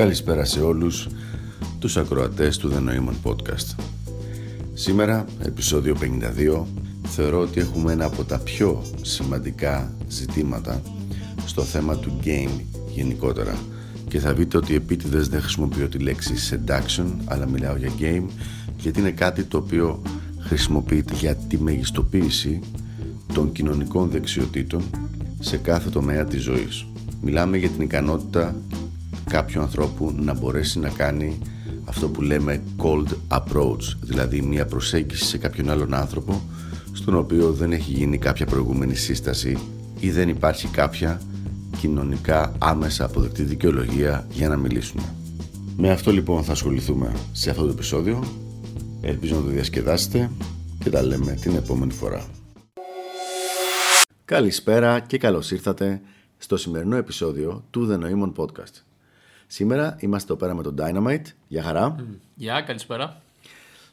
Καλησπέρα σε όλους τους ακροατές του The Neumann Podcast. Σήμερα, επεισόδιο 52, θεωρώ ότι έχουμε ένα από τα πιο σημαντικά ζητήματα στο θέμα του game γενικότερα και θα δείτε ότι επίτηδες δεν χρησιμοποιώ τη λέξη seduction αλλά μιλάω για game γιατί είναι κάτι το οποίο χρησιμοποιείται για τη μεγιστοποίηση των κοινωνικών δεξιοτήτων σε κάθε τομέα της ζωής. Μιλάμε για την ικανότητα κάποιου ανθρώπου να μπορέσει να κάνει αυτό που λέμε cold approach, δηλαδή μια προσέγγιση σε κάποιον άλλον άνθρωπο στον οποίο δεν έχει γίνει κάποια προηγούμενη σύσταση ή δεν υπάρχει κάποια κοινωνικά άμεσα αποδεκτή δικαιολογία για να μιλήσουμε. Με αυτό λοιπόν θα ασχοληθούμε σε αυτό το επεισόδιο. Ελπίζω να το διασκεδάσετε και τα λέμε την επόμενη φορά. Καλησπέρα και καλώς ήρθατε στο σημερινό επεισόδιο του The Noemon Podcast. Σήμερα είμαστε εδώ πέρα με τον Dynamite. Γεια χαρά. Γεια, καλησπέρα.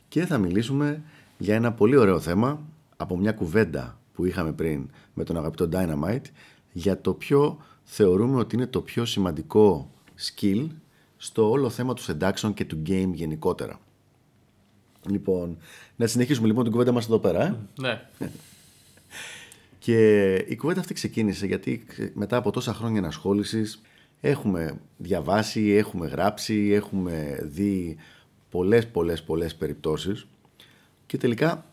Και θα μιλήσουμε για ένα πολύ ωραίο θέμα από μια κουβέντα που είχαμε πριν με τον αγαπητό Dynamite για το ποιο θεωρούμε ότι είναι το πιο σημαντικό skill στο όλο θέμα τους seduction και του game γενικότερα. Λοιπόν, να συνεχίσουμε λοιπόν την κουβέντα μας εδώ πέρα. Ε; Ναι. Και η κουβέντα αυτή ξεκίνησε γιατί μετά από τόσα χρόνια ενασχόλησης έχουμε διαβάσει, έχουμε γράψει, έχουμε δει πολλές πολλές πολλές περιπτώσεις και τελικά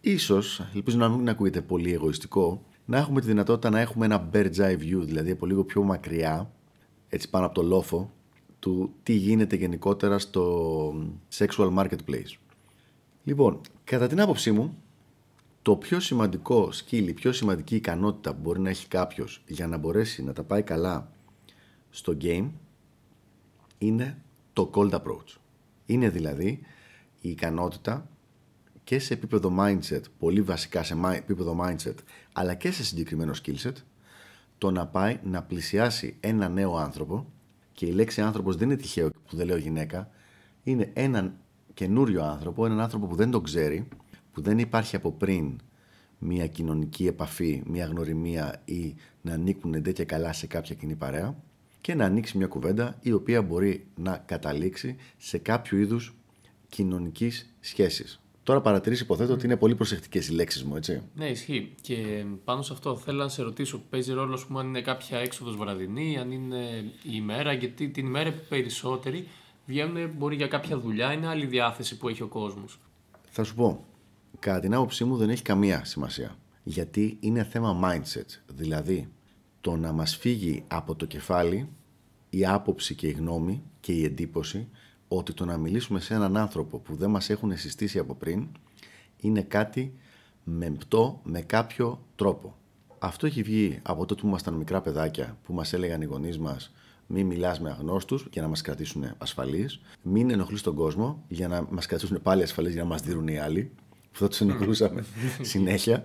ίσως, ελπίζω να μην ακούγεται πολύ εγωιστικό, να έχουμε τη δυνατότητα να έχουμε ένα bird's eye view, δηλαδή από λίγο πιο μακριά, έτσι πάνω από το λόφο, του τι γίνεται γενικότερα στο sexual marketplace. Λοιπόν, κατά την άποψή μου, το πιο σημαντικό skill, η πιο σημαντική ικανότητα που μπορεί να έχει κάποιος για να μπορέσει να τα πάει καλά στο game είναι το cold approach. Είναι δηλαδή η ικανότητα και σε επίπεδο mindset, πολύ βασικά σε επίπεδο mindset, αλλά και σε συγκεκριμένο skillset, το να πάει να πλησιάσει ένα νέο άνθρωπο και η λέξη άνθρωπος δεν είναι τυχαίο που δεν λέω γυναίκα, είναι έναν καινούριο άνθρωπο, έναν άνθρωπο που δεν τον ξέρει, που δεν υπάρχει από πριν μια κοινωνική επαφή, μια γνωριμία ή να ανήκουν εντέ και καλά σε κάποια κοινή παρέα και να ανοίξει μια κουβέντα η οποία μπορεί να καταλήξει σε κάποιο είδους κοινωνικής σχέσης. Τώρα παρατηρήσει, υποθέτω ότι είναι πολύ προσεκτικές οι λέξεις μου, έτσι. Ναι, ισχύει. Και πάνω σε αυτό θέλω να σε ρωτήσω, παίζει ρόλο πούμε, αν είναι κάποια έξοδος βραδινή, αν είναι η ημέρα, γιατί την ημέρα που περισσότεροι βγαίνουν, μπορεί για κάποια δουλειά, είναι άλλη διάθεση που έχει ο κόσμος. Θα σου πω. Κατά την άποψή μου δεν έχει καμία σημασία. Γιατί είναι θέμα mindset. Δηλαδή, το να μας φύγει από το κεφάλι η άποψη και η γνώμη και η εντύπωση ότι το να μιλήσουμε σε έναν άνθρωπο που δεν μας έχουν συστήσει από πριν είναι κάτι μεμπτό με κάποιο τρόπο. Αυτό έχει βγει από τότε που ήμασταν μικρά παιδάκια που μας έλεγαν οι γονείς μας μην μιλάς με αγνώστους για να μας κρατήσουν ασφαλείς, μην ενοχλείς τον κόσμο για να μας κρατήσουν πάλι ασφαλείς για να μας δίνουν οι άλλοι, που θα τους ενοχλούσαμε συνέχεια.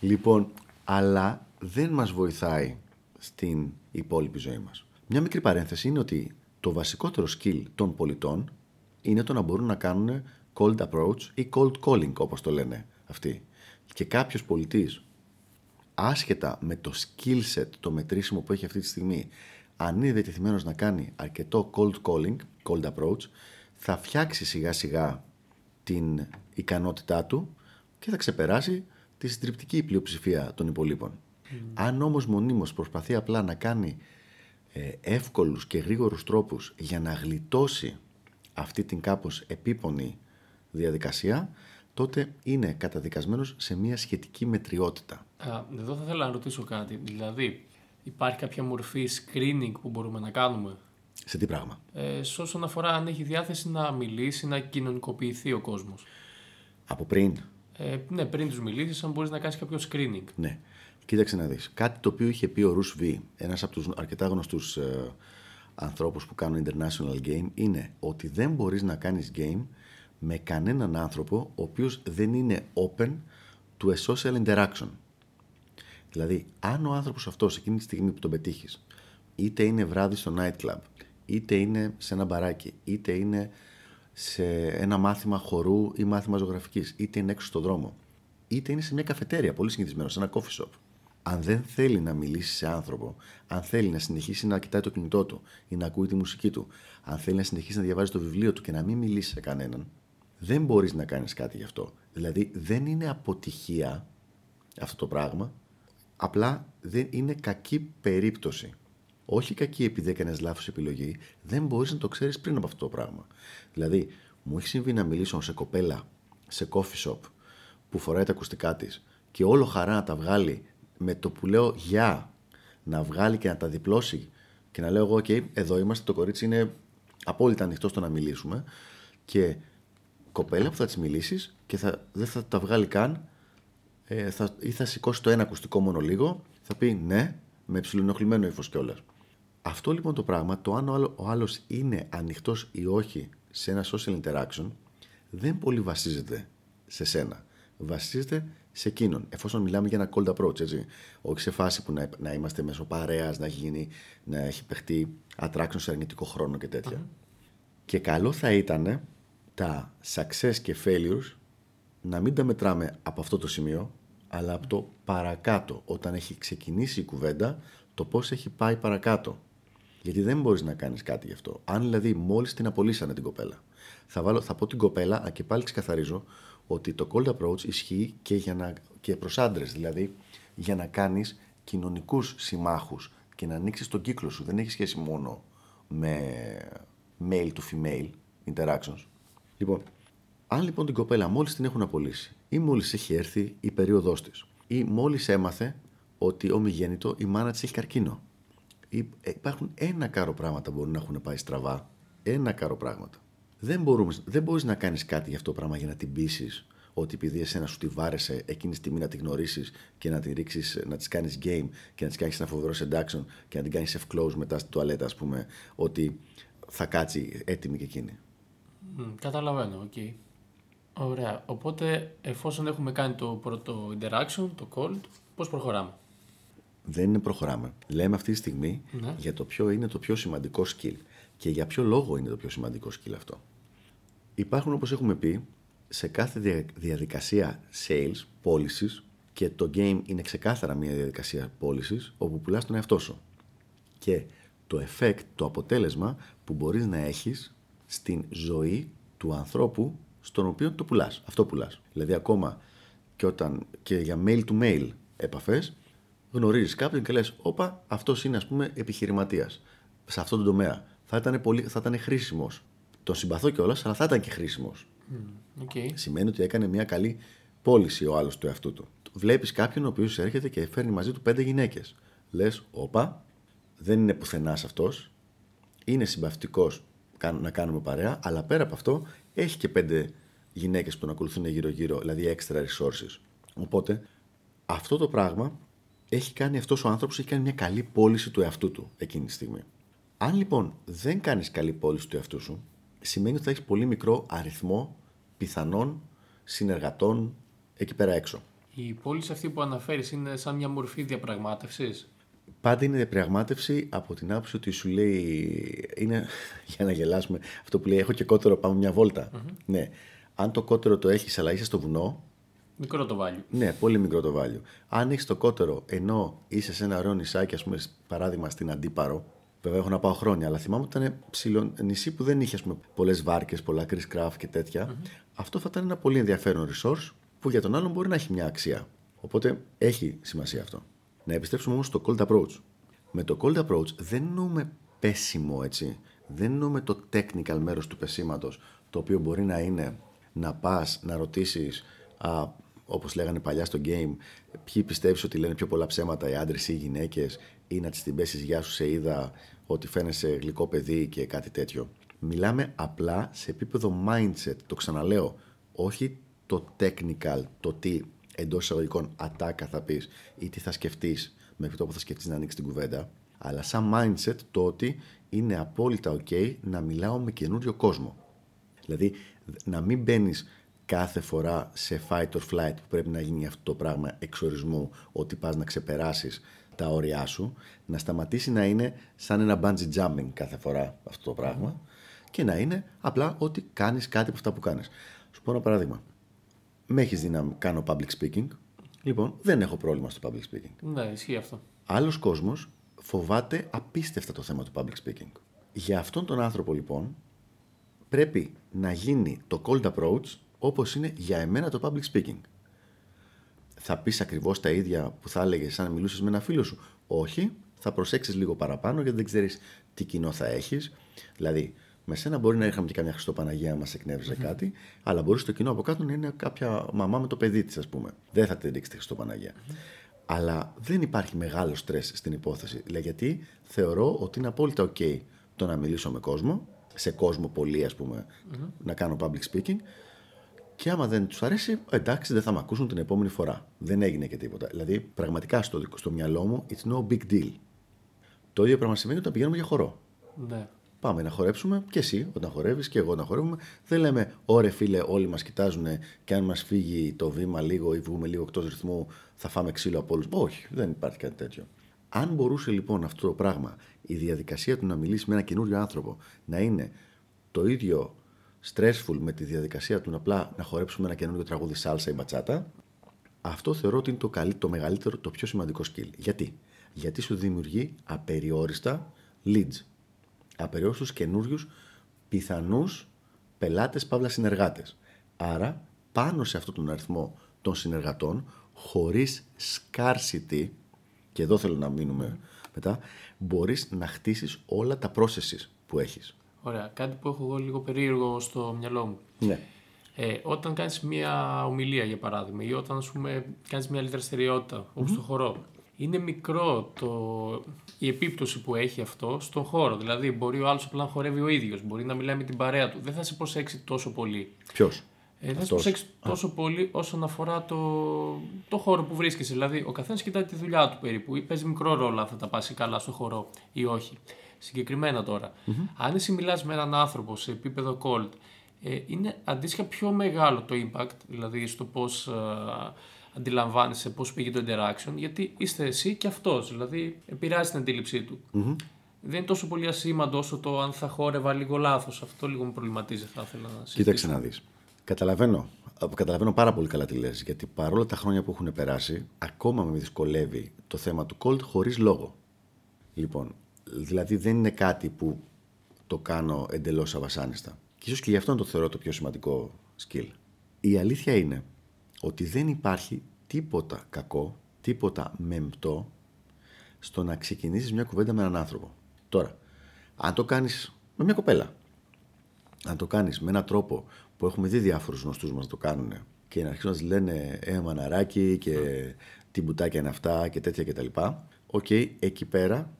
Λοιπόν, αλλά δεν μας βοηθάει στην υπόλοιπη ζωή μας. Μια μικρή παρένθεση είναι ότι το βασικότερο skill των πολιτών είναι το να μπορούν να κάνουν cold approach ή cold calling όπως το λένε αυτοί. Και κάποιος πολιτής άσχετα με το skill set, το μετρήσιμο που έχει αυτή τη στιγμή, αν είναι διατεθειμένος να κάνει αρκετό cold calling, cold approach, θα φτιάξει σιγά σιγά την ικανότητά του και θα ξεπεράσει τη συντριπτική πλειοψηφία των υπολείπων. Αν όμως μονίμως προσπαθεί απλά να κάνει ε, εύκολους και γρήγορους τρόπους για να γλιτώσει αυτή την κάπως επίπονη διαδικασία, τότε είναι καταδικασμένος σε μια σχετική μετριότητα. Α, εδώ θα ήθελα να ρωτήσω κάτι. Δηλαδή, υπάρχει κάποια μορφή screening που μπορούμε να κάνουμε; Σε τι πράγμα; Ε, σε όσον αφορά αν έχει διάθεση να μιλήσει, να κοινωνικοποιηθεί ο κόσμος. Από πριν; Ε, ναι, πριν τους μιλήσεις, αν μπορείς να κάνεις κάποιο screening. Ναι. Κοίταξε να δεις. Κάτι το οποίο είχε πει ο Ρους Β, ένας από τους αρκετά γνωστούς ε, ανθρώπους που κάνουν international game, είναι ότι δεν μπορείς να κάνεις game με κανέναν άνθρωπο ο οποίος δεν είναι open to a social interaction. Δηλαδή, αν ο άνθρωπος αυτός εκείνη τη στιγμή που τον πετύχεις, είτε είναι βράδυ στο nightclub, είτε είναι σε ένα μπαράκι, είτε είναι σε ένα μάθημα χορού ή μάθημα ζωγραφικής, είτε είναι έξω στον δρόμο, είτε είναι σε μια καφετέρια, πολύ συνηθισμένος, σε ένα coffee shop. Αν δεν θέλει να μιλήσει σε άνθρωπο, αν θέλει να συνεχίσει να κοιτάει το κινητό του ή να ακούει τη μουσική του, αν θέλει να συνεχίσει να διαβάζει το βιβλίο του και να μην μιλήσει σε κανέναν, δεν μπορείς να κάνεις κάτι γι' αυτό. Δηλαδή δεν είναι αποτυχία αυτό το πράγμα, απλά δεν είναι κακή περίπτωση. Όχι κακή επειδή έκανες λάθος επιλογή, δεν μπορείς να το ξέρεις πριν από αυτό το πράγμα. Δηλαδή, μου έχει συμβεί να μιλήσω σε κοπέλα σε coffee shop που φοράει τα ακουστικά της και όλο χαρά να τα βγάλει με το που λέω γεια, να βγάλει και να τα διπλώσει και να λέω εγώ, OK, εδώ είμαστε, το κορίτσι είναι απόλυτα ανοιχτό στο να μιλήσουμε και κοπέλα που θα της μιλήσεις και θα, δεν θα τα βγάλει καν ε, θα, ή θα σηκώσει το ένα ακουστικό μόνο λίγο, θα πει ναι, με ψηλονοχλημένο ύφος κιόλας. Αυτό λοιπόν το πράγμα, το αν ο άλλος είναι ανοιχτός ή όχι σε ένα social interaction, δεν πολύ βασίζεται σε σένα. Βασίζεται σε εκείνον. Εφόσον μιλάμε για ένα cold approach, έτσι. Όχι σε φάση που να, να είμαστε μέσω παρέας, να, γίνει, να έχει παιχτεί attraction σε αρνητικό χρόνο και τετοια Και καλό θα ήταν τα success και failures να μην τα μετράμε από αυτό το σημείο, αλλά από το παρακάτω, όταν έχει ξεκινήσει η κουβέντα, το πώς έχει πάει παρακάτω. Γιατί δεν μπορείς να κάνεις κάτι γι' αυτό. Αν δηλαδή μόλις την απολύσανε την κοπέλα, θα, βάλω, θα πω την κοπέλα και πάλι ξεκαθαρίζω ότι το cold approach ισχύει και, για να, και προς άντρες, δηλαδή για να κάνεις κοινωνικούς συμμάχους και να ανοίξεις τον κύκλο σου. Δεν έχει σχέση μόνο με male to female interactions. Λοιπόν, αν λοιπόν την κοπέλα μόλις την έχουν απολύσει ή μόλις έχει έρθει η περίοδός της ή μόλις έμαθε ότι ω μη γένοιτο η μάνα της έχει καρκίνο. Υπάρχουν ένα κάρο πράγματα που μπορούν να έχουν πάει στραβά. Ένα κάρο πράγματα. Δεν, μπορούμε, δεν μπορείς να κάνεις κάτι για αυτό το πράγμα για να την πείσεις ότι επειδή εσένα σου τη βάρεσε εκείνη τη στιγμή να τη γνωρίσεις και να τη ρίξεις, να της κάνεις game και να της κάνεις ένα φοβερό seduction και να την κάνεις F-close μετά στη τουαλέτα, ας πούμε, ότι θα κάτσει έτοιμη και εκείνη. Mm, καταλαβαίνω, OK. Okay. Ωραία. Οπότε, εφόσον έχουμε κάνει το πρώτο interaction, το call, πώς προχωράμε; Δεν είναι προχωράμε. Λέμε αυτή τη στιγμή ναι. για το ποιο είναι το πιο σημαντικό skill. Και για ποιο λόγο είναι το πιο σημαντικό skill αυτό. Υπάρχουν, όπως έχουμε πει, σε κάθε διαδικασία sales, πώλησης, και το game είναι ξεκάθαρα μια διαδικασία πώλησης, όπου πουλάς τον εαυτό σου. Και το effect, το αποτέλεσμα που μπορείς να έχεις στην ζωή του ανθρώπου στον οποίο το πουλάς. Αυτό πουλάς. Δηλαδή ακόμα και, όταν, και για mail to mail επαφές γνωρίζεις κάποιον και λες όπα αυτός είναι ας πούμε επιχειρηματίας σε αυτό το τομέα. Θα ήταν, πολύ, θα ήταν χρήσιμος. Τον συμπαθώ κιόλας, αλλά θα ήταν και χρήσιμος. okay. Σημαίνει ότι έκανε μια καλή πώληση ο άλλος του εαυτού του. Βλέπεις κάποιον ο οποίος έρχεται και φέρνει μαζί του πέντε γυναίκες. Λες όπα δεν είναι πουθενάς αυτός, είναι συμπαυτικός να κάνουμε παρέα, αλλά πέρα από αυτό έχει και πέντε γυναίκες που τον ακολουθούν γύρω-γύρω, δηλαδή extra resources. Οπότε αυτό το πράγμα έχει κάνει αυτός ο άνθρωπος, έχει κάνει μια καλή πώληση του εαυτού του εκείνη τη στιγμή. Αν λοιπόν δεν κάνεις καλή πώληση του εαυτού σου, σημαίνει ότι θα έχεις πολύ μικρό αριθμό πιθανών συνεργατών εκεί πέρα έξω. Η πώληση αυτή που αναφέρεις είναι σαν μια μορφή διαπραγμάτευσης; Πάντα είναι διαπραγμάτευση από την άποψη ότι σου λέει. Είναι για να γελάσουμε αυτό που λέει: Έχω και κότερο, πάμε μια βολτα Ναι. Αν το κότερο το έχεις, αλλά είσαι στο βουνό. Μικρό το βάλιο. Ναι, πολύ μικρό το βάλιο. Αν έχεις το κότερο ενώ είσαι σε ένα ωραίο νησάκι, ας πούμε, παράδειγμα στην Αντίπαρο. Βέβαια, έχω να πάω χρόνια, αλλά θυμάμαι ότι ήταν ψηλό νησί που δεν είχε πολλές βάρκες, πολλά craft και τετοια Αυτό θα ήταν ένα πολύ ενδιαφέρον resource που για τον άλλον μπορεί να έχει μια αξία. Οπότε έχει σημασία αυτό. Να επιστρέψουμε όμως στο cold approach. Με το cold approach δεν εννοούμε πέσιμο, έτσι. Δεν εννοούμε το technical μέρος του πεσήματος, το οποίο μπορεί να είναι να πας να ρωτήσεις, α, όπως λέγανε παλιά στο game, ποιοι πιστεύεις ότι λένε πιο πολλά ψέματα, οι άντρες ή οι γυναίκες, ή να τις την πέσεις γεια σου σε είδα, ότι φαίνεσαι γλυκό παιδί και κάτι τέτοιο. Μιλάμε απλά σε επίπεδο mindset, το ξαναλέω, όχι το technical, το τι εντός εισαγωγικών ατάκα θα πεις ή τι θα σκεφτείς μέχρι το που θα σκεφτείς να ανοίξεις την κουβέντα, αλλά σαν mindset το ότι είναι απόλυτα OK να μιλάω με καινούριο κόσμο. Δηλαδή να μην μπαίνεις κάθε φορά σε fight or flight που πρέπει να γίνει αυτό το πράγμα εξορισμού ότι πας να ξεπεράσεις τα όρια σου, να σταματήσει να είναι σαν ένα bungee jumping κάθε φορά αυτό το πράγμα και να είναι απλά ότι κάνεις κάτι από αυτά που κάνεις. Σου πω ένα παράδειγμα με έχεις δει να κάνω public speaking; Λοιπόν, δεν έχω πρόβλημα στο public speaking. Ναι, ισχύει αυτό. Άλλος κόσμος φοβάται απίστευτα το θέμα του public speaking. Για αυτόν τον άνθρωπο, λοιπόν, πρέπει να γίνει το cold approach όπως είναι για εμένα το public speaking. Θα πεις ακριβώς τα ίδια που θα έλεγες σαν να μιλούσες με ένα φίλο σου. Όχι, θα προσέξεις λίγο παραπάνω γιατί δεν ξέρεις τι κοινό θα έχεις. Δηλαδή, με σένα μπορεί να είχαμε και καμιά Χριστοπαναγία, μας εκνεύριζε κάτι, αλλά μπορεί στο κοινό από κάτω να είναι κάποια μαμά με το παιδί της, ας πούμε. Δεν θα την ρίξει τη χριστοπαναγια Αλλά δεν υπάρχει μεγάλο στρες στην υπόθεση. Δηλαδή, γιατί θεωρώ ότι είναι απόλυτα OK το να μιλήσω με κόσμο, σε κόσμο πολύ, ας πουμε να κάνω public speaking. Και άμα δεν τους αρέσει, εντάξει, δεν θα με ακούσουν την επόμενη φορά. Δεν έγινε και τίποτα. Δηλαδή, πραγματικά στο, στο μυαλό μου, it's no big deal. Το ίδιο πράγμα σημαίνει όταν πηγαίνουμε για χορό. Ναι. Πάμε να χορέψουμε και εσύ όταν χορεύεις και εγώ όταν χορεύουμε. Δεν λέμε, ωρε φίλε, όλοι μας κοιτάζουν και αν μας φύγει το βήμα λίγο ή βγούμε λίγο εκτός ρυθμού, θα φάμε ξύλο από όλους. Όχι, δεν υπάρχει κάτι τέτοιο. Αν μπορούσε λοιπόν αυτό το πράγμα, η διαδικασία του να μιλήσει με ένα καινούριο άνθρωπο, να είναι το ίδιο stressful με τη διαδικασία του να απλά να χορέψουμε ένα καινούριο τραγούδι σάλσα ή μπατσάτα, αυτό θεωρώ ότι είναι το, καλύτερο, το μεγαλύτερο, το πιο σημαντικό skill. Γιατί; Γιατί σου δημιουργεί απεριόριστα leads απεριόριστους καινούριους πιθανούς πελάτες παύλα συνεργάτες. Άρα πάνω σε αυτόν τον αριθμό των συνεργατών χωρίς scarcity και εδώ θέλω να μείνουμε μετά μπορείς να χτίσεις όλα τα processes που έχεις. Ωραία. Κάτι που έχω εγώ λίγο περίεργο στο μυαλό μου. Ναι. Ε, όταν κάνεις μια ομιλία για παράδειγμα ή όταν ας πούμε, κάνεις μια άλλη δραστηριότητα όπως mm-hmm. το χορό είναι μικρό το, η επίπτωση που έχει αυτό στον χώρο. Δηλαδή, μπορεί ο άλλος απλά να χορεύει ο ίδιος, μπορεί να μιλάει με την παρέα του. Δεν θα σε προσέξει τόσο πολύ. Ποιος; Ε, δεν θα σε προσέξει τόσο πολύ όσον αφορά το, το χώρο που βρίσκεσαι. Δηλαδή, ο καθένας κοιτάει τη δουλειά του περίπου. Παίζει μικρό ρόλο αν θα τα πάσει καλά στο χώρο ή όχι. Συγκεκριμένα τώρα, mm-hmm. αν εσύ μιλάς με έναν άνθρωπο σε επίπεδο cold, ε, είναι αντίστοιχα πιο μεγάλο το impact, δηλαδή στο πώς. Ε, αντιλαμβάνεσαι πώς πήγε το interaction, γιατί είστε εσύ και αυτός. Δηλαδή, επηρεάζει την αντίληψή του. Mm-hmm. Δεν είναι τόσο πολύ ασήμαντο όσο το αν θα χόρευα λίγο λάθος. Αυτό λίγο με προβληματίζει, θα ήθελα να συζητήσω. Κοίταξε να δεις. Καταλαβαίνω. Καταλαβαίνω πάρα πολύ καλά τι λες, γιατί παρόλα τα χρόνια που έχουν περάσει, ακόμα με δυσκολεύει το θέμα του cold χωρίς λόγο. Λοιπόν, δηλαδή δεν είναι κάτι που το κάνω εντελώς αβασάνιστα. Και ίσως και γι' αυτό το θεωρώ το πιο σημαντικό skill. Η αλήθεια είναι ότι δεν υπάρχει τίποτα κακό, τίποτα μεμπτό στο να ξεκινήσεις μια κουβέντα με έναν άνθρωπο. Τώρα, αν το κάνεις με μια κοπέλα, αν το κάνεις με έναν τρόπο που έχουμε δει διάφορους γνωστούς μας να το κάνουν και να αρχίσουν να λένε «Ε, μαναράκι» και «Τι μπουτάκια είναι αυτά» και τέτοια κτλ. OK, okay, εκεί πέρα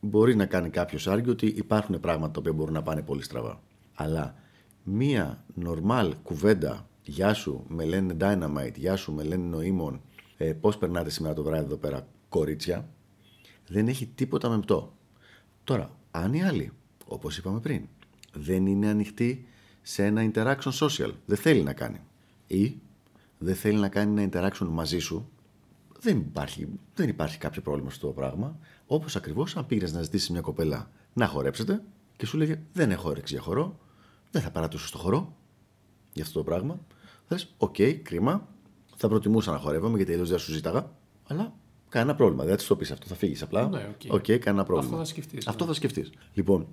μπορεί να κάνει κάποιος argue ότι υπάρχουν πράγματα τα οποία μπορούν να πάνε πολύ στραβά. Αλλά μία νορμάλ κουβέντα Γεια σου, με λένε Dynamite, γεια σου, με λένε Νοήμων. Ε, Πώς περνάτε σήμερα το βράδυ εδώ πέρα, κορίτσια. Δεν έχει τίποτα μεμπτό. Τώρα, αν οι άλλοι, όπως είπαμε πριν, δεν είναι ανοιχτοί σε ένα interaction social, δεν θέλει να κάνει. Ή δεν θέλει να κάνει ένα interaction μαζί σου, δεν υπάρχει, δεν υπάρχει κάποιο πρόβλημα στο πράγμα. Όπως ακριβώς αν πήγε να ζητήσεις μια κοπέλα να χορέψετε και σου λέγε Δεν έχω όρεξη για χορό, δεν θα παρατήσω στο χορό για αυτό το πράγμα. Θε, OK, okay, κρίμα. Θα προτιμούσα να χορεύαμε γιατί αλλιώς δεν σου ζήταγα. Αλλά κανένα πρόβλημα. Δεν θα το πεις αυτό. Θα φύγεις απλά. Ναι, OK, okay. okay, κανένα πρόβλημα. Αυτό θα σκεφτείς. Αυτό ναι. θα σκεφτείς. Λοιπόν,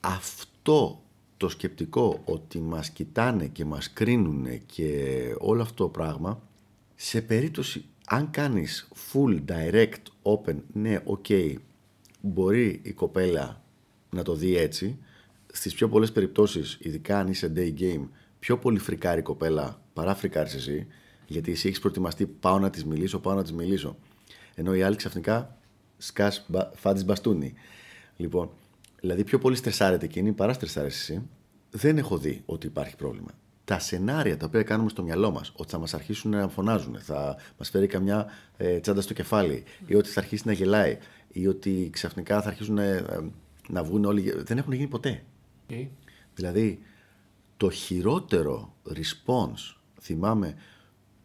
αυτό το σκεπτικό ότι μας κοιτάνε και μας κρίνουν και όλο αυτό το πράγμα σε περίπτωση αν κάνεις full direct open ναι ok μπορεί η κοπέλα να το δει έτσι στις πιο πολλές περιπτώσεις ειδικά αν είσαι day game πιο πολύ φρικάρει η κοπέλα παρά φρικάρεις εσύ, γιατί εσύ έχεις προετοιμαστεί πάω να της μιλήσω, πάω να της μιλήσω. Ενώ η άλλη ξαφνικά σκάς φάντη μπαστούνι. Λοιπόν, δηλαδή πιο πολύ στρεσάρεται εκείνη παρά στρεσάρει εσύ. Δεν έχω δει ότι υπάρχει πρόβλημα. Τα σενάρια τα οποία κάνουμε στο μυαλό μας, ότι θα μας αρχίσουν να φωνάζουν, θα μας φέρει καμιά ε, τσάντα στο κεφάλι, ή ότι θα αρχίσει να γελάει, ή ότι ξαφνικά θα αρχίσουν ε, να βγουν όλοι. Δεν έχουν γίνει ποτέ. Okay. Δηλαδή, το χειρότερο response, θυμάμαι,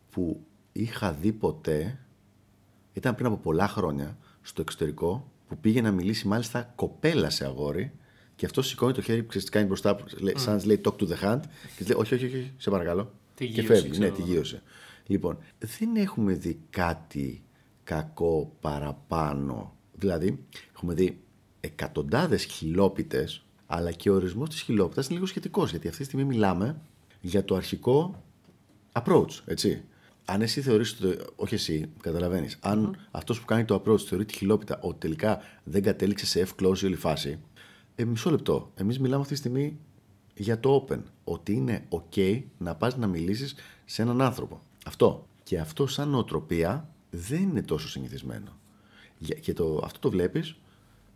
που είχα δει ποτέ, ήταν πριν από πολλά χρόνια, στο εξωτερικό, που πήγε να μιλήσει μάλιστα κοπέλα σε αγόρι και αυτό σηκώνει το χέρι που κάνει μπροστά, mm. σαν λέει talk to the hand και λέει όχι, όχι, όχι, σε παρακαλώ. Τη και φεύγει, ναι, τη γύρωσε. Λοιπόν, δεν έχουμε δει κάτι κακό παραπάνω. Δηλαδή, έχουμε δει εκατοντάδες χιλόπιτες, αλλά και ο ορισμός της χιλόπιτας είναι λίγο σχετικός. Γιατί αυτή τη στιγμή μιλάμε για το αρχικό approach, έτσι. Αν εσύ θεωρείς, όχι εσύ, καταλαβαίνεις, αν αυτός που κάνει το approach θεωρεί τη χιλόπιτα ότι τελικά δεν κατέληξε σε F-close η όλη φάση, ε, μισό λεπτό. Εμείς μιλάμε αυτή τη στιγμή για το open. Ότι είναι OK να πας να μιλήσεις σε έναν άνθρωπο. Αυτό. Και αυτό σαν νοοτροπία δεν είναι τόσο συνηθισμένο. Και το, αυτό το βλέπεις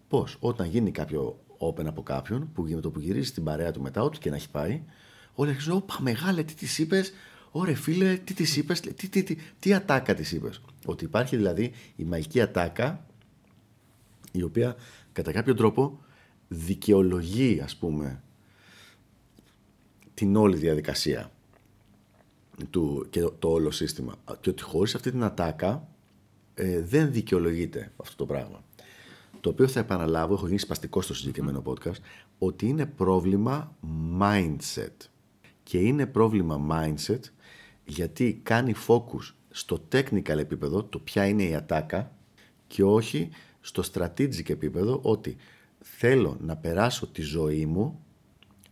πώς όταν γίνει κάποιο open από κάποιον που το που γυρίζει στην παρέα του μετά, ό,τι και να έχει πάει, όλοι αρχίζουν, Ωπα, μεγάλε, τι της είπες, Ωρε φίλε, τι της είπες, τι, τι, τι, τι ατάκα της είπες; Ότι υπάρχει δηλαδή η μαγική ατάκα, η οποία κατά κάποιο τρόπο δικαιολογεί, ας πούμε, την όλη διαδικασία του, και το, όλο σύστημα. Και ότι χωρίς αυτή την ατάκα ε, δεν δικαιολογείται αυτό το πράγμα. Το οποίο θα επαναλάβω, έχω γίνει σπαστικό στο συγκεκριμένο podcast, ότι είναι πρόβλημα mindset. Και είναι πρόβλημα mindset γιατί κάνει focus στο technical επίπεδο, το ποια είναι η ατάκα, και όχι στο strategic επίπεδο, ότι θέλω να περάσω τη ζωή μου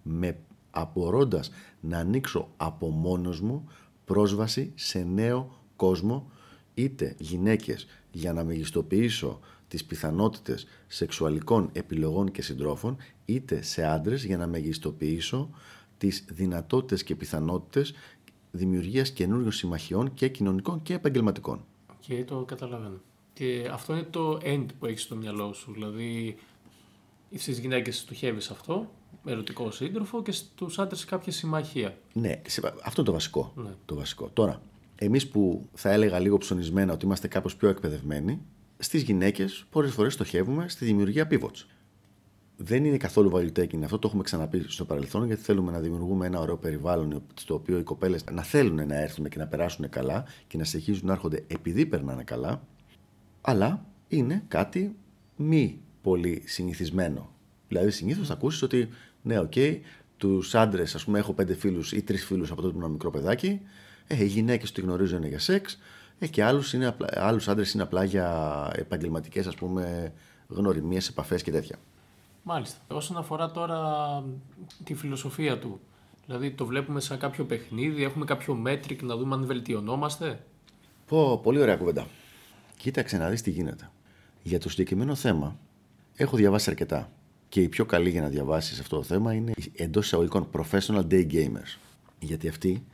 με απορώντας να ανοίξω από μόνος μου πρόσβαση σε νέο κόσμο είτε γυναίκες για να μεγιστοποιήσω τις πιθανότητες σεξουαλικών επιλογών και συντρόφων είτε σε άντρες για να μεγιστοποιήσω τις δυνατότητες και πιθανότητες δημιουργίας καινούριων συμμαχιών και κοινωνικών και επαγγελματικών. Και το καταλαβαίνω. Και αυτό είναι το end που έχεις στο μυαλό σου. Δηλαδή, στι γυναίκες στοχεύει αυτό ερωτικό σύντροφο και στους άντρες κάποια συμμαχία. Ναι, αυτό είναι το βασικό. Ναι. Το βασικό. Τώρα, εμείς που θα έλεγα λίγο ψωνισμένα ότι είμαστε κάπως πιο εκπαιδευμένοι, στις γυναίκες πολλές φορές στοχεύουμε στη δημιουργία pivots. Δεν είναι καθόλου βαλιουτέκινη αυτό, το έχουμε ξαναπεί στο παρελθόν, γιατί θέλουμε να δημιουργούμε ένα ωραίο περιβάλλον στο οποίο οι κοπέλες να θέλουν να έρθουν και να περάσουν καλά και να συνεχίζουν να έρχονται επειδή περνάνε καλά. Αλλά είναι κάτι μη πολύ συνηθισμένο. Δηλαδή, συνήθως θα ακούσεις ότι ναι, OK, okay, τους άντρες, ας πούμε, έχω πέντε φίλους ή τρεις φίλους από τότε που ήμουν μικρό παιδάκι. Ε, οι γυναίκες του γνωρίζουν είναι για σεξ. Ε, και άλλους άντρες είναι απλά για επαγγελματικές, ας πούμε, γνωριμίες, επαφές και τέτοια. Μάλιστα. Όσον αφορά τώρα τη φιλοσοφία του, δηλαδή το βλέπουμε σαν κάποιο παιχνίδι, έχουμε κάποιο metric να δούμε αν βελτιωνόμαστε; Πω, πολύ ωραία κουβέντα. Κοίταξε να δεις τι γίνεται. Για το συγκεκριμένο θέμα έχω διαβάσει αρκετά και οι πιο καλοί για να διαβάσεις αυτό το θέμα είναι εντός εισαγωγικών professional day gamers. Γιατί αυτοί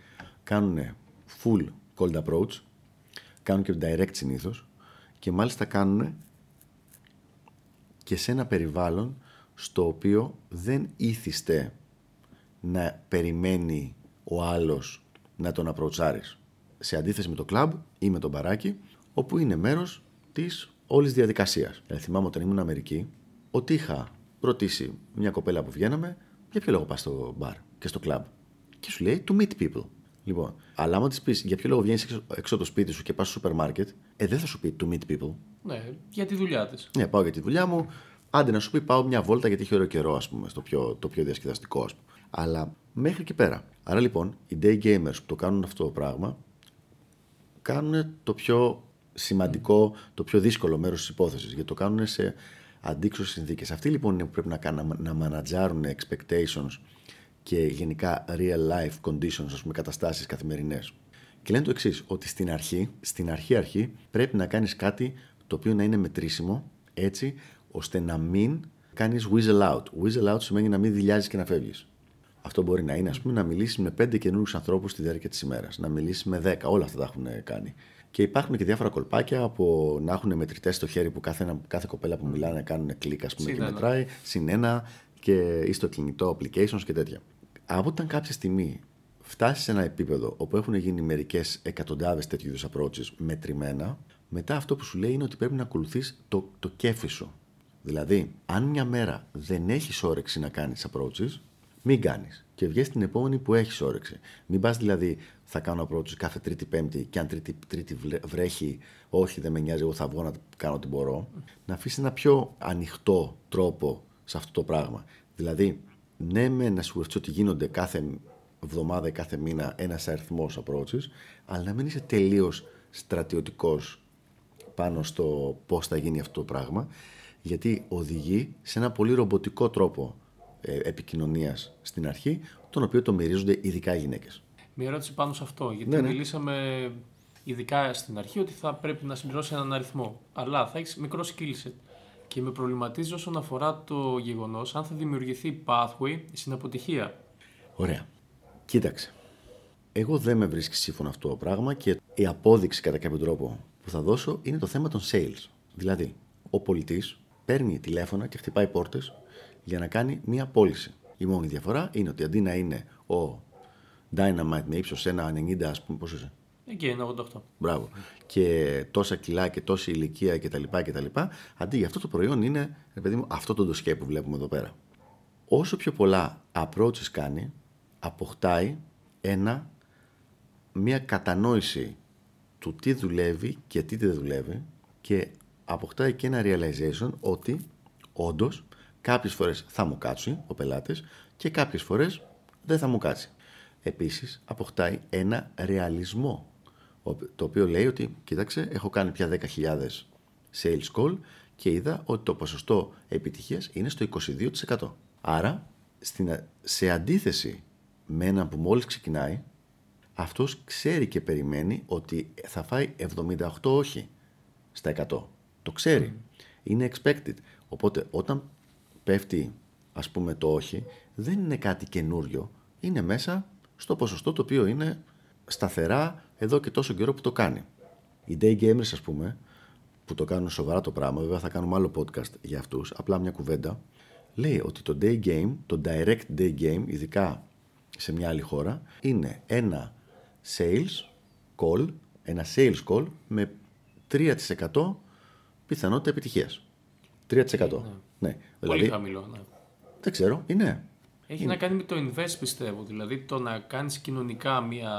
κάνουν full cold approach, κάνουν και direct συνήθως και μάλιστα κάνουν και σε ένα περιβάλλον στο οποίο δεν ήθιστε να περιμένει ο άλλος να τον απροτσάρεις. Σε αντίθεση με το κλαμπ ή με τον μπαράκι, όπου είναι μέρος της όλης διαδικασίας. Ε, θυμάμαι όταν ήμουν Αμερική, ότι είχα ρωτήσει μια κοπέλα που βγαίναμε, για ποιο λόγο πας στο μπαρ και στο κλαμπ; Και σου λέει to meet people. Λοιπόν, αλλά άμα της πεις για ποιο λόγο βγαίνεις έξω, έξω από το σπίτι σου και πας στο σούπερ μάρκετ, ε, δεν θα σου πει to meet people. Ναι, για τη δουλειά της. Ναι, πάω για τη δουλειά μου. Άντε να σου πει πάω μια βόλτα γιατί έχει ωραίο καιρό, ας πούμε, στο πιο, το πιο διασκεδαστικό, ας πούμε. Αλλά μέχρι εκεί πέρα. Άρα λοιπόν, οι day gamers που το κάνουν αυτό το πράγμα κάνουν το πιο σημαντικό, το πιο δύσκολο μέρος της υπόθεσης. Γιατί το κάνουν σε αντίξωες συνθήκες. Αυτοί λοιπόν είναι που πρέπει να, κάνουν, να μανατζάρουν expectations και γενικά real life conditions, ας πούμε, καταστάσεις καθημερινές. Και λένε το εξής, ότι στην αρχή, στην αρχή αρχή, πρέπει να κάνεις κάτι το οποίο να είναι μετρήσιμο, έτσι ώστε να μην κάνεις whistle out. Whistle out σημαίνει να μην δηλιάζεις και να φεύγεις. Αυτό μπορεί να είναι, ας πούμε, να μιλήσεις με πέντε καινούριους ανθρώπους στη διάρκεια της ημέρας, να μιλήσεις με δέκα. Όλα αυτά τα έχουν κάνει. Και υπάρχουν και διάφορα κολπάκια από να έχουν μετρητές στο χέρι που κάθε, κάθε κοπέλα που μιλάνε κάνουν κλικ, ας πούμε, και μετράει. Συν ένα και ή στο κινητό applications και τέτοια. Από όταν κάποια στιγμή φτάσεις σε ένα επίπεδο όπου έχουν γίνει μερικές εκατοντάδες τέτοιου είδους approaches μετρημένα, μετά αυτό που σου λέει είναι ότι πρέπει να ακολουθείς το, το κέφι σου. Δηλαδή, αν μια μέρα δεν έχεις όρεξη να κάνεις approaches, μην κάνεις. Και βγει την επόμενη που έχεις όρεξη. Μην πας δηλαδή, θα κάνω approaches κάθε Τρίτη-Πέμπτη και αν Τρίτη, τρίτη βρέχει, όχι δεν με νοιάζει, εγώ θα βγω να κάνω ό,τι μπορώ. Να αφήσει ένα πιο ανοιχτό τρόπο σε αυτό το πράγμα. Δηλαδή, ναι, με να σιγουρευτεί ότι γίνονται κάθε εβδομάδα ή κάθε μήνα ένας αριθμός approaches, αλλά να μην είσαι τελείως στρατιωτικός πάνω στο πώς θα γίνει αυτό το πράγμα, γιατί οδηγεί σε ένα πολύ ρομποτικό τρόπο ε, επικοινωνίας στην αρχή, τον οποίο το μυρίζονται ειδικά οι γυναίκες. Μια ερώτηση πάνω σε αυτό, γιατί Ναι, ναι. μιλήσαμε ειδικά στην αρχή ότι θα πρέπει να συμπληρώσει έναν αριθμό, αλλά θα έχεις μικρό skill set. Και με προβληματίζει όσον αφορά το γεγονός αν θα δημιουργηθεί pathway στην αποτυχία. Ωραία. Κοίταξε. Εγώ δεν με βρίσκει σύμφωνο αυτό το πράγμα και η απόδειξη κατά κάποιο τρόπο που θα δώσω είναι το θέμα των sales. Δηλαδή, ο πολιτής παίρνει τηλέφωνα και χτυπάει πόρτες για να κάνει μία πώληση. Η μόνη διαφορά είναι ότι αντί να είναι ο Dynamite με ύψος 1,90 ας πούμε, πώ είσαι. Εκεί είναι 88. Μπράβο. Και τόσα κιλά και τόση ηλικία κτλ. κτλ. Αντί για αυτό το προϊόν είναι, ρε παιδί μου, αυτό το ντοσιέ που βλέπουμε εδώ πέρα. Όσο πιο πολλά approaches κάνει, αποκτάει ένα, μια κατανόηση του τι δουλεύει και τι δεν δουλεύει και αποκτάει και ένα realization ότι όντως κάποιες φορές θα μου κάτσει ο πελάτης και κάποιες φορές δεν θα μου κάτσει. Επίσης αποκτάει ένα ρεαλισμό ο- το οποίο λέει ότι κοίταξε έχω κάνει πια 10.000 sales call και είδα ότι το ποσοστό επιτυχίας είναι στο 22%. Άρα στην, α- σε αντίθεση με έναν που μόλις ξεκινάει αυτός ξέρει και περιμένει ότι θα φάει 78 όχι στα 100. Το ξέρει. Είναι expected. Οπότε όταν πέφτει ας πούμε το όχι δεν είναι κάτι καινούριο. Είναι μέσα στο ποσοστό το οποίο είναι σταθερά εδώ και τόσο καιρό που το κάνει. Οι day gamers ας πούμε που το κάνουν σοβαρά το πράγμα, βέβαια θα κάνουμε άλλο podcast για αυτούς, απλά μια κουβέντα, λέει ότι το day game, το direct day game, ειδικά σε μια άλλη χώρα, είναι ένα sales call, ένα sales call με 3% πιθανότητα επιτυχίας. 3%. Ναι. Πολύ Δηλαδή, χαμηλό. Ναι. δεν ξέρω, είναι. Έχει να κάνει με το invest πιστεύω. Δηλαδή το να κάνεις κοινωνικά μία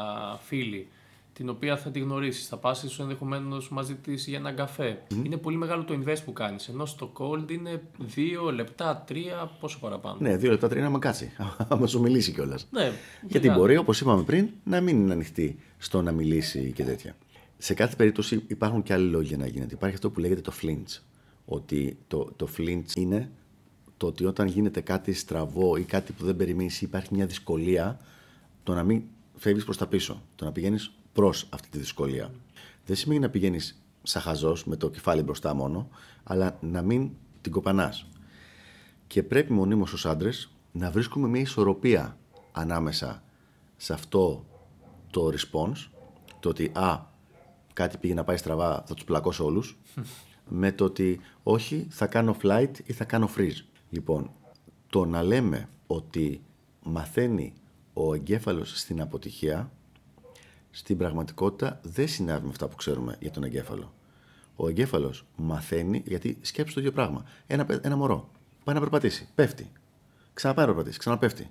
φίλη την οποία θα τη γνωρίσεις, θα πας ίσω ενδεχομένως μαζί της για έναν καφέ. Είναι πολύ μεγάλο το invest που κάνεις. Ενώ στο cold είναι δύο λεπτά, τρία, πόσο παραπάνω. Ναι, δύο λεπτά τρία να με κάτσει. Άμα σου μιλήσει κιόλας. Ναι, Γιατί μεγάλο. μπορεί, όπως είπαμε πριν, να μην είναι ανοιχτή στο να μιλήσει και τέτοια. Σε κάθε περίπτωση υπάρχουν και άλλοι λόγοι για να γίνεται. Υπάρχει αυτό που λέγεται το flinch. Ότι το, το flinch είναι το ότι όταν γίνεται κάτι στραβό ή κάτι που δεν περιμένεις ή υπάρχει μια δυσκολία, το να μην φεύγεις προς τα πίσω. Το να πηγαίνεις προς αυτή τη δυσκολία. Δεν σημαίνει να πηγαίνεις σαν χαζός, με το κεφάλι μπροστά μόνο, αλλά να μην την κοπανάς. Και πρέπει μονίμως ως άντρες να βρίσκουμε μια ισορροπία ανάμεσα σε αυτό το response, το ότι α, κάτι πήγε να πάει στραβά, θα τους πλακώσω όλους, με το ότι όχι, θα κάνω flight ή θα κάνω freeze. Λοιπόν, το να λέμε ότι μαθαίνει ο εγκέφαλος στην αποτυχία, στην πραγματικότητα δεν συνάδει με αυτά που ξέρουμε για τον εγκέφαλο. Ο εγκέφαλος μαθαίνει γιατί σκέψει το ίδιο πράγμα. Ένα, παι- ένα μωρό πάει να περπατήσει, πέφτει. Ξαναπάει να περπατήσει, ξαναπέφτει.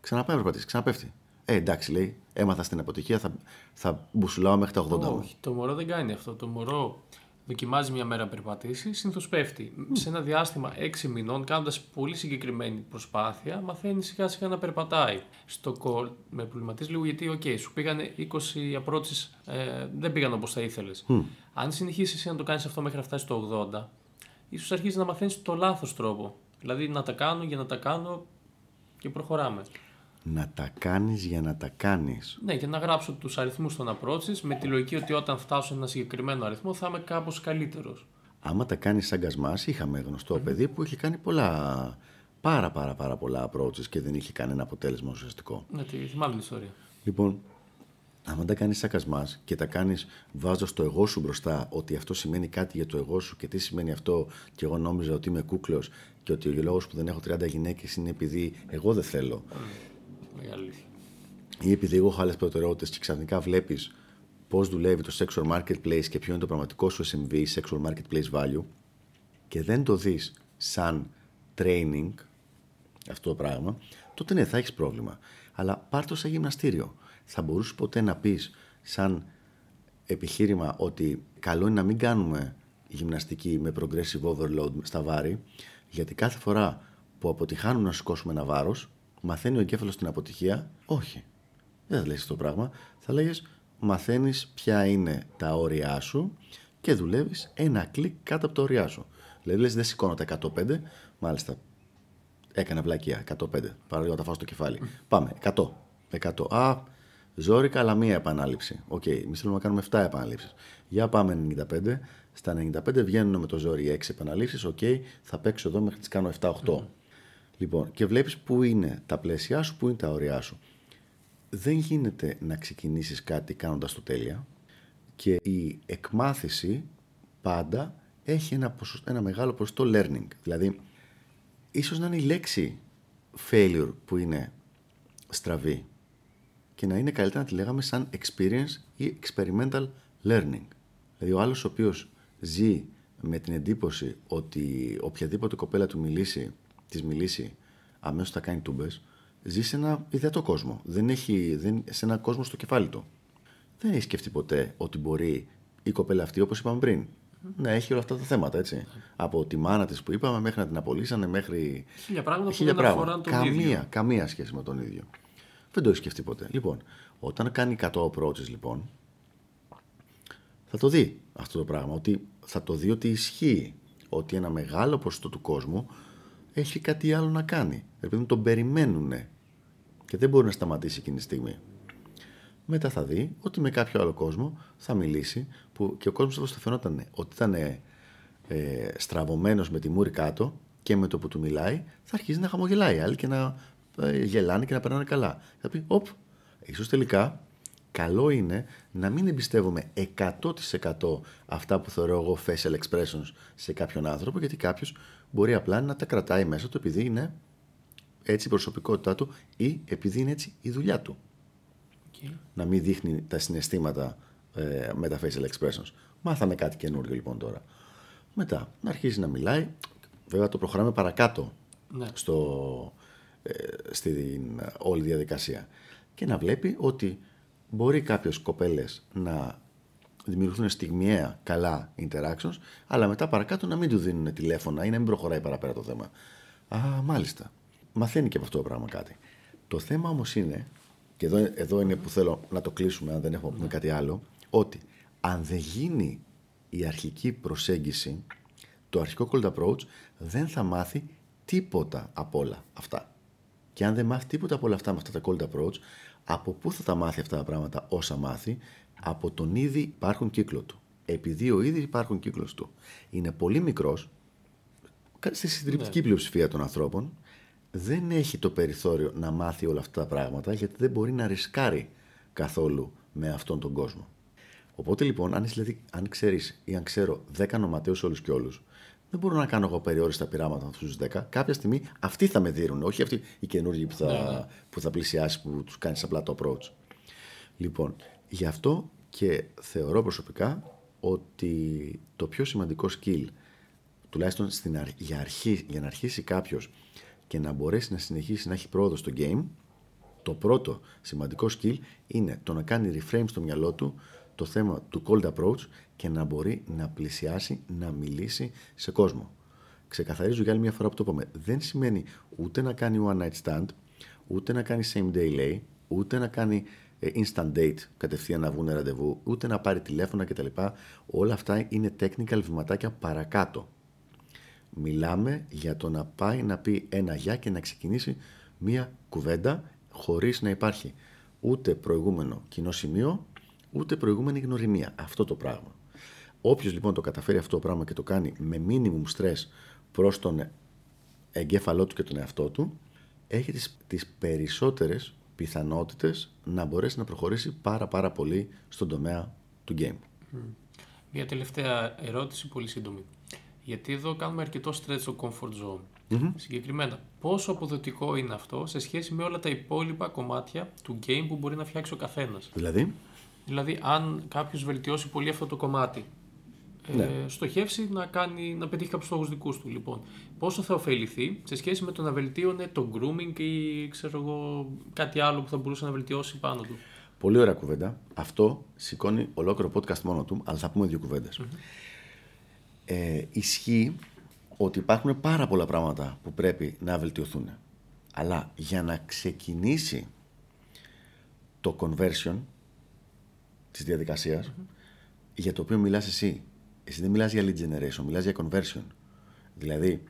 Ξαναπάει να περπατήσει, ξαναπέφτει. Ε, εντάξει, λέει, έμαθα στην αποτυχία, θα, θα μπουσουλάω μέχρι τα 80 μου. Όχι, το μωρό δεν κάνει αυτό. Το μωρό δοκιμάζει μια μέρα να περπατήσεις, συνήθως πέφτει. Σε ένα διάστημα 6 μηνών, κάνοντας πολύ συγκεκριμένη προσπάθεια, μαθαίνει σιγά σιγά να περπατάει. Στο call με προβληματίζει λίγο γιατί, OK, σου πήγανε 20 approaches, ε, δεν πήγαν όπως θα ήθελες. Αν συνεχίσεις εσύ να το κάνεις αυτό μέχρι να φτάσεις στο 80, ίσως αρχίζει να μαθαίνεις το λάθος τρόπο. Δηλαδή να τα κάνω για να τα κάνω και προχωράμε. Να τα κάνεις για να τα κάνεις. Ναι, και να γράψω τους αριθμούς των approaches με τη λογική ότι όταν φτάσω σε ένα συγκεκριμένο αριθμό θα είμαι κάπως καλύτερος. Άμα τα κάνεις σαν κασμάς, είχαμε γνωστό παιδί που είχε κάνει πολλά, πάρα πάρα πάρα πολλά approaches και δεν είχε κανένα αποτέλεσμα ουσιαστικό. Ναι, τη θυμάμαι την ιστορία. Λοιπόν, άμα τα κάνεις σαν κασμάς και τα κάνεις βάζοντας το εγώ σου μπροστά ότι αυτό σημαίνει κάτι για το εγώ σου και τι σημαίνει αυτό και εγώ νόμιζα ότι είμαι κούκλος και ότι ο λόγος που δεν έχω 30 γυναίκες είναι επειδή εγώ δεν θέλω Μεγάλη αλήθεια. ή επειδή εγώ έχω άλλες προτεραιότητες και ξαφνικά βλέπεις πώς δουλεύει το sexual marketplace και ποιο είναι το πραγματικό σου SMV, sexual marketplace value και δεν το δεις σαν training αυτό το πράγμα, τότε ναι, θα έχεις πρόβλημα. Αλλά πάρ' το σαν γυμναστήριο. Θα μπορούσες ποτέ να πεις σαν επιχείρημα ότι καλό είναι να μην κάνουμε γυμναστική με progressive overload στα βάρη, γιατί κάθε φορά που αποτυχάνουμε να σηκώσουμε ένα βάρος, μαθαίνει ο εγκέφαλος την αποτυχία, όχι. Δεν θα λες αυτό το πράγμα. Θα λέγες μαθαίνεις ποια είναι τα όρια σου και δουλεύεις ένα κλικ κάτω από τα όρια σου. Δηλαδή λες δεν σηκώνω τα 105, μάλιστα έκανα βλακεία 105, παραδείγμα τα φάω στο κεφάλι. Πάμε, 100, 100. Α, ζόρικα αλλά μία επανάληψη. OK, okay, εμείς θέλουμε να κάνουμε 7 επαναλήψεις. Για πάμε 95, στα 95 βγαίνουν με το ζόρι 6 επαναλήψεις, OK, okay, θα παίξω εδώ μέχρι τις κάνω 7-8. Λοιπόν, και βλέπεις πού είναι τα πλαίσια σου, πού είναι τα όρια σου. Δεν γίνεται να ξεκινήσεις κάτι κάνοντας το τέλεια και η εκμάθηση πάντα έχει ένα, ένα μεγάλο ποσοστό learning. Δηλαδή, ίσως να είναι η λέξη failure που είναι στραβή και να είναι καλύτερα να τη λέγαμε σαν experience ή experimental learning. Δηλαδή ο άλλος ο οποίος ζει με την εντύπωση ότι οποιαδήποτε κοπέλα του μιλήσει της μιλήσει, αμέσως θα κάνει τούμπες, ζει σε ένα ιδεατό κόσμο. Δεν έχει, δεν, σε ένα κόσμο στο κεφάλι του. Δεν έχει σκεφτεί ποτέ ότι μπορεί η κοπέλα αυτή, όπως είπαμε πριν, να έχει όλα αυτά τα θέματα. Έτσι. Από τη μάνα της που είπαμε μέχρι να την απολύσανε, μέχρι. Χίλια πράγματα που δεν αφορά τον καμία, ίδιο. Καμία σχέση με τον ίδιο. Δεν το έχει σκεφτεί ποτέ. Λοιπόν, όταν κάνει 100 approaches, λοιπόν, θα το δει αυτό το πράγμα. Ότι θα το δει ότι ισχύει. Ότι ένα μεγάλο ποσοστό του κόσμου έχει κάτι άλλο να κάνει. Επειδή τον περιμένουν και δεν μπορεί να σταματήσει εκείνη τη στιγμή. Μετά θα δει ότι με κάποιο άλλο κόσμο θα μιλήσει που και ο κόσμος αυτό θα φαινόταν ότι ήταν ε, στραβωμένος με τη μούρη κάτω και με το που του μιλάει θα αρχίσει να χαμογελάει άλλοι και να ε, γελάνε και να περνάνε καλά. Θα πει, οπ, ίσως τελικά καλό είναι να μην εμπιστεύομαι 100% αυτά που θεωρώ εγώ facial expressions σε κάποιον άνθρωπο γιατί κάποιος μπορεί απλά να τα κρατάει μέσα του επειδή είναι έτσι η προσωπικότητά του ή επειδή είναι έτσι η δουλειά του. Okay. Να μην δείχνει τα συναισθήματα ε, με τα facial expressions. Μάθαμε κάτι καινούριο λοιπόν τώρα. Μετά να αρχίσει να μιλάει. Βέβαια το προχωράμε παρακάτω ναι. στο, ε, στην όλη διαδικασία. Και να βλέπει ότι μπορεί κάποιες κοπέλες να δημιουργηθούν στιγμιαία καλά interactions, αλλά μετά παρακάτω να μην του δίνουν τηλέφωνα ή να μην προχωράει παραπέρα το θέμα. Α, μάλιστα. Μαθαίνει και από αυτό το πράγμα κάτι. Το θέμα όμως είναι, και εδώ, εδώ είναι που θέλω να το κλείσουμε, αν δεν έχουμε πούμε κάτι άλλο, ότι αν δεν γίνει η αρχική προσέγγιση, το αρχικό cold approach δεν θα μάθει τίποτα από όλα αυτά. Και αν δεν μάθει τίποτα από όλα αυτά με αυτά τα cold approach, από πού θα τα μάθει αυτά τα πράγματα όσα μάθει, από τον ήδη υπάρχουν κύκλο του. Επειδή ο ήδη υπάρχουν κύκλος του είναι πολύ μικρός, στη συντριπτική ναι. πλειοψηφία των ανθρώπων, δεν έχει το περιθώριο να μάθει όλα αυτά τα πράγματα γιατί δεν μπορεί να ρισκάρει καθόλου με αυτόν τον κόσμο. Οπότε λοιπόν, αν, δηλαδή, αν ξέρεις ή αν ξέρω 10 νοματέου όλους και όλους, δεν μπορώ να κάνω εγώ περιόριστα πειράματα με αυτούς τους 10. Κάποια στιγμή αυτοί θα με δίνουν, όχι αυτοί οι καινούργοι που θα, ναι, ναι. που θα πλησιάσει, που τους κάνεις απλά το approach. Λοιπόν, γι' αυτό και θεωρώ προσωπικά ότι το πιο σημαντικό skill, τουλάχιστον στην για, αρχή, για να αρχίσει κάποιος και να μπορέσει να συνεχίσει να έχει πρόοδο στο game, το πρώτο σημαντικό skill είναι το να κάνει reframe στο μυαλό του το θέμα του cold approach και να μπορεί να πλησιάσει, να μιλήσει σε κόσμο. Ξεκαθαρίζω για άλλη μια φορά που το είπαμε. Δεν σημαίνει ούτε να κάνει one night stand, ούτε να κάνει same day lay, ούτε να κάνει ε, instant date κατευθείαν να βγουν ραντεβού, ούτε να πάρει τηλέφωνα κτλ. Όλα αυτά είναι technical βηματάκια παρακάτω. Μιλάμε για το να πάει να πει ένα γεια και να ξεκινήσει μία κουβέντα χωρίς να υπάρχει ούτε προηγούμενο κοινό σημείο, ούτε προηγούμενη γνωριμία. Αυτό το πράγμα. Όποιος λοιπόν το καταφέρει αυτό το πράγμα και το κάνει με minimum stress προς τον εγκέφαλό του και τον εαυτό του, έχει τις, τις περισσότερες πιθανότητες να μπορέσει να προχωρήσει πάρα πάρα πολύ στον τομέα του game. Μια τελευταία ερώτηση, πολύ σύντομη. Γιατί εδώ κάνουμε αρκετό stretch στο comfort zone. mm Συγκεκριμένα, πόσο αποδοτικό είναι αυτό σε σχέση με όλα τα υπόλοιπα κομμάτια του game που μπορεί να φτιάξει ο καθένας; Δηλαδή; Δηλαδή, αν κάποιος βελτιώσει πολύ αυτό το κομμάτι, ε, ναι. στοχεύσει να, κάνει, να πετύχει κάποιους στόχους δικούς του. Λοιπόν, πόσο θα ωφεληθεί σε σχέση με το να βελτίωνε το grooming ή ξέρω εγώ, κάτι άλλο που θα μπορούσε να βελτιώσει πάνω του; Πολύ ωραία κουβέντα. Αυτό σηκώνει ολόκληρο podcast μόνο του, αλλά θα πούμε δύο Ε, ισχύει ότι υπάρχουν πάρα πολλά πράγματα που πρέπει να βελτιωθούν. Αλλά για να ξεκινήσει το conversion της διαδικασιας για το οποίο μιλάς εσύ. Εσύ δεν μιλάς για lead generation, μιλάς για conversion. Δηλαδή,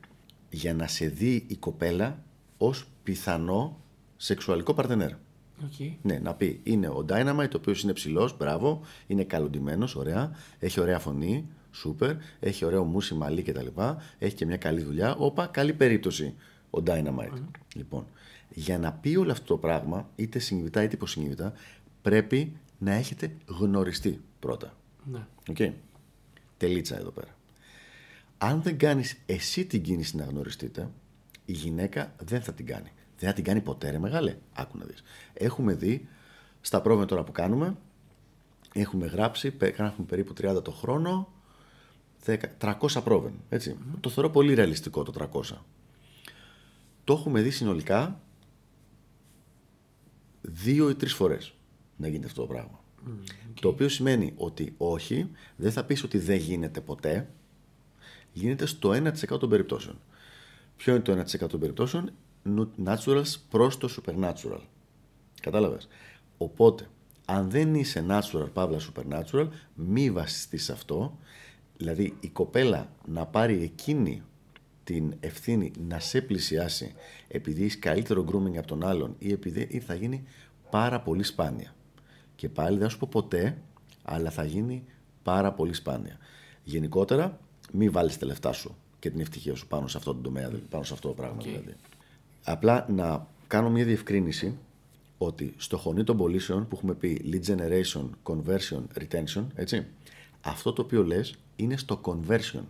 για να σε δει η κοπέλα ως πιθανό σεξουαλικό παρτενέρ. Okay. Ναι, να πει είναι ο Dynamite, ο οποίος είναι ψηλός, μπράβο, είναι καλοντημένος, ωραία, έχει ωραία φωνή, σούπερ, έχει ωραίο μουσι μαλλί κτλ. Έχει και μια καλή δουλειά. Όπα, καλή περίπτωση ο Dynamite. Λοιπόν, για να πει όλο αυτό το πράγμα, είτε συνειδητά είτε υποσυνείδητα, πρέπει να έχετε γνωριστεί πρώτα. Ναι. Okay. Τελίτσα εδώ πέρα. Αν δεν κάνεις εσύ την κίνηση να γνωριστείτε, η γυναίκα δεν θα την κάνει. Δεν θα την κάνει ποτέ ρε μεγάλε. Άκου να δεις. Έχουμε δει στα πρόβλημα τώρα που κάνουμε, έχουμε γράψει, γράφουμε περίπου 30 το χρόνο, 10, 300 πρόβλημα. Έτσι. Το θεωρώ πολύ ρεαλιστικό το 300. Το έχουμε δει συνολικά δύο ή τρεις φορές να γίνεται αυτό το πράγμα. Το οποίο σημαίνει ότι όχι, δεν θα πεις ότι δεν γίνεται ποτέ, γίνεται στο 1% των περιπτώσεων. Ποιο είναι το 1% των περιπτώσεων, naturals προς το supernatural. Κατάλαβες; Οπότε, αν δεν είσαι natural, παύλα supernatural, μη βασιστείς σε αυτό. Δηλαδή, η κοπέλα να πάρει εκείνη την ευθύνη να σε πλησιάσει επειδή έχει καλύτερο grooming από τον άλλον ή επειδή θα γίνει πάρα πολύ σπάνια. Και πάλι δεν σου πω ποτέ, αλλά θα γίνει πάρα πολύ σπάνια. Γενικότερα, μην βάλεις τα λεφτά σου και την ευτυχία σου πάνω σε αυτό το τομέα, πάνω σε αυτό το πράγμα δηλαδή. Απλά να κάνω μια διευκρίνηση ότι στο χωνί των πωλήσεων που έχουμε πει lead generation, conversion, retention, έτσι, αυτό το οποίο λες είναι στο conversion.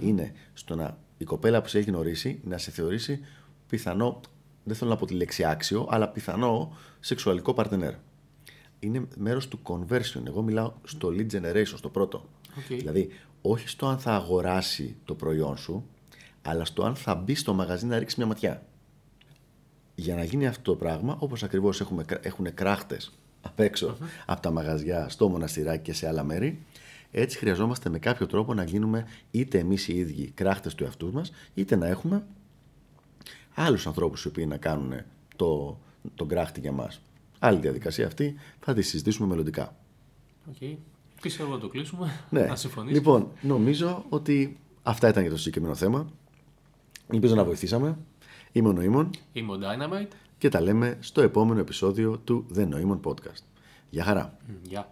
Είναι στο να η κοπέλα που σε έχει γνωρίσει να σε θεωρήσει πιθανό, δεν θέλω να πω τη λέξη άξιο, αλλά πιθανό σεξουαλικό παρτενέρ. Είναι μέρος του conversion. Εγώ μιλάω στο lead generation, στο πρώτο. Okay. Δηλαδή, όχι στο αν θα αγοράσει το προϊόν σου, αλλά στο αν θα μπει στο μαγαζί να ρίξει μια ματιά. Για να γίνει αυτό το πράγμα, όπως ακριβώς έχουν κράχτες απ' εξω από τα μαγαζιά στο μοναστηράκι και σε άλλα μέρη, έτσι χρειαζόμαστε με κάποιο τρόπο να γίνουμε είτε εμείς οι ίδιοι κράχτες του εαυτούς μας, είτε να έχουμε άλλους ανθρώπους οι οποίοι να κάνουν το, τον κράχτη για μας. Άλλη διαδικασία αυτή θα τη συζητήσουμε μελλοντικά. Okay. Πιστεύω να το κλείσουμε. Ναι. Να συμφωνήσει. Λοιπόν, νομίζω ότι αυτά ήταν για το συγκεκριμένο θέμα. Ελπίζω να βοηθήσαμε. Είμαι ο Νοήμων. Είμαι ο Dynamite. Και τα λέμε στο επόμενο επεισόδιο του The Noemon Podcast. Γεια χαρά. Γεια.